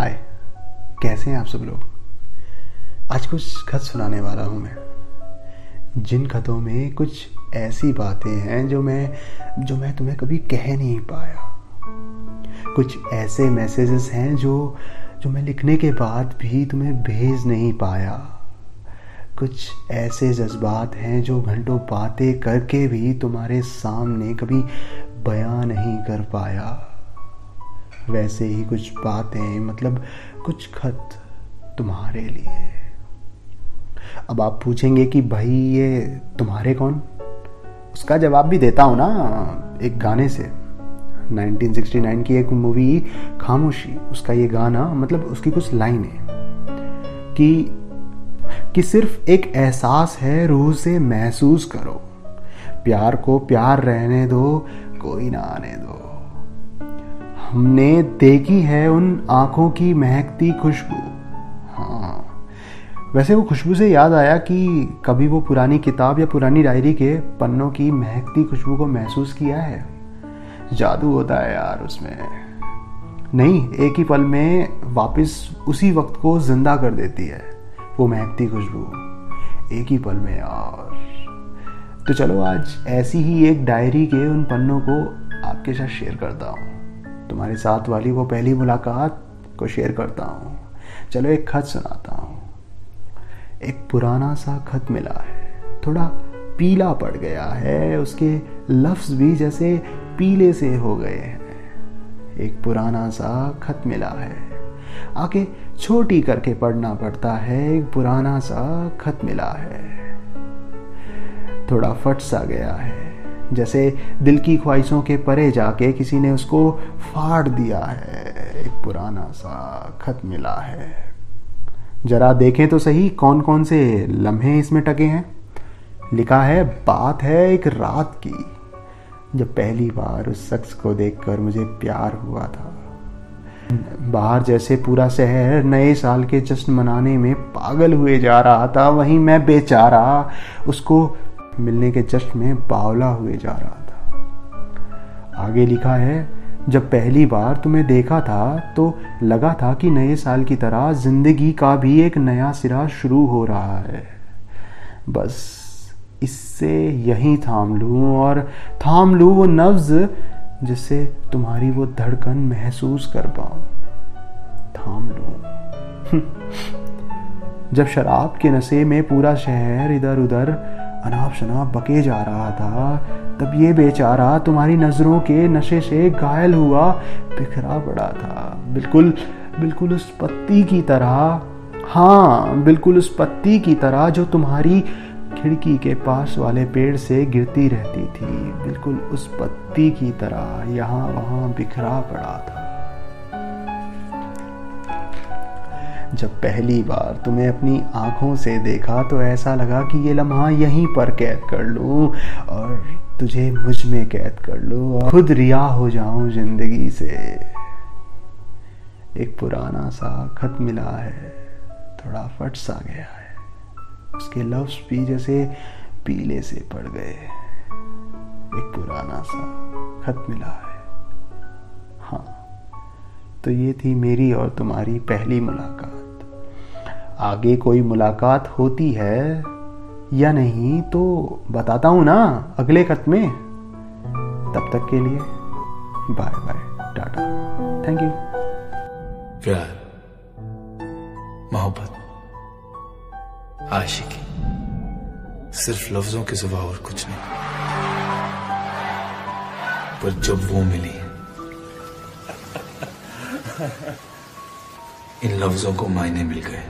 हाय। कैसे हैं आप सब लोग? आज कुछ खत सुनाने वाला हूँ मैं। जिन खतों में कुछ ऐसी बातें हैं जो मैं जो मैं तुम्हें कभी कह नहीं पाया। कुछ ऐसे मैसेजेस हैं जो जो मैं लिखने के बाद भी तुम्हें भेज नहीं पाया। कुछ ऐसे जज्बात हैं जो घंटों बातें करके भी तुम्हारे सामने कभी बयां नहीं कर पाया। वैसे ही कुछ बातें मतलब कुछ खत तुम्हारे लिए। अब आप पूछेंगे कि भाई ये तुम्हारे कौन? उसका जवाब भी देता हूँ ना, एक गाने से। 1969 की एक मूवी, खामोशी, उसका ये गाना मतलब उसकी कुछ लाइन। है कि कि सिर्फ़ एक एहसास है, रूह से महसूस करो। प्यार को प्यार रहने दो, कोई ना आने दो। हमने देखी है उन आँखों की महकती खुशबू। हाँ। वैसे वो खुशबू से याद आया कि कभी वो पुरानी किताब या पुरानी डायरी के पन्नों की महकती खुशबू को महसूस किया है? जादू होता है यार उसमें। नहीं, एक ही पल में वापस उसी वक्त को ज़िंदा कर देती है वो महकती खुशबू। एक ही पल में यार। तो चलो आज ऐसी ही एक डायरी के उन पन्नों को आपके साथ शेयर करता हूँ। तुम्हारे साथ वाली वो पहली मुलाकात को शेयर करता हूँ। चलो एक खत सुनाता हूँ। एक पुराना सा खत मिला है। थोड़ा पीला पड़ गया है। उसके लफ्ज भी जैसे पीले से हो गए हैं। एक पुराना सा खत मिला है। आके छोटी करके पढ़ना पड़ता है। एक पुराना सा खत मिला है। थोड़ा फट सा गया है। जैसे दिल की ख्वाहिशों के परे जाके किसी ने उसको फाड़ दिया है। एक पुराना सा खत मिला है। जरा देखें तो सही कौन कौन से लम्हे इसमें टके हैं। लिखा है, बात है एक रात की, जब पहली बार उस शख्स को देखकर मुझे प्यार हुआ था। बाहर जैसे पूरा शहर नए साल के जश्न मनाने में पागल हुए जा रहा था, वहीं मैं बेचारा उसको मिलने के जश्न में बावला हुए जा रहा था। आगे लिखा है, जब पहली बार तुम्हें देखा था तो लगा था कि नए साल की तरह ज़िंदगी का भी एक नया सिरा शुरू हो रहा है। बस इससे यही थाम लूँ और थाम लूँ वो नब्ज जिससे तुम्हारी वो धड़कन महसूस कर पाऊँ। थाम लूँ। जब शराब के नशे में पूरा शहर इधर उधर अनाप शनाप बके जा रहा था। तब ये बेचारा तुम्हारी नज़रों के नशे से घायल हुआ, बिखरा पड़ा था। बिल्कुल बिल्कुल उस पत्ती की तरह हाँ बिल्कुल उस पत्ती की तरह जो तुम्हारी खिड़की के पास वाले पेड़ से गिरती रहती थी। बिल्कुल उस पत्ती की तरह यहाँ वहाँ बिखरा पड़ा था। जब पहली बार तुम्हें अपनी आँखों से देखा तो ऐसा लगा कि ये लम्हा यहीं पर कैद कर लूँ और तुझे मुझमें कैद कर लूँ और खुद रिया हो जाऊँ ज़िंदगी से। एक पुराना सा खत मिला है, थोड़ा फट सा गया है। उसके लफ्ज भी जैसे पीले से पड़ गए। एक पुराना सा खत मिला है हाँ। तो ये थी मेरी और तुम्हारी पहली मुलाकात। आगे कोई मुलाकात होती है या नहीं तो बताता हूँ ना अगले खत में। तब तक के लिए bye bye tata. Thank you प्यार, मोहब्बत, आशिकी, सिर्फ़ लफ्जों के सिवा और कुछ नहीं। पर जब वो मिली इन लफ्जों को मायने मिल गए।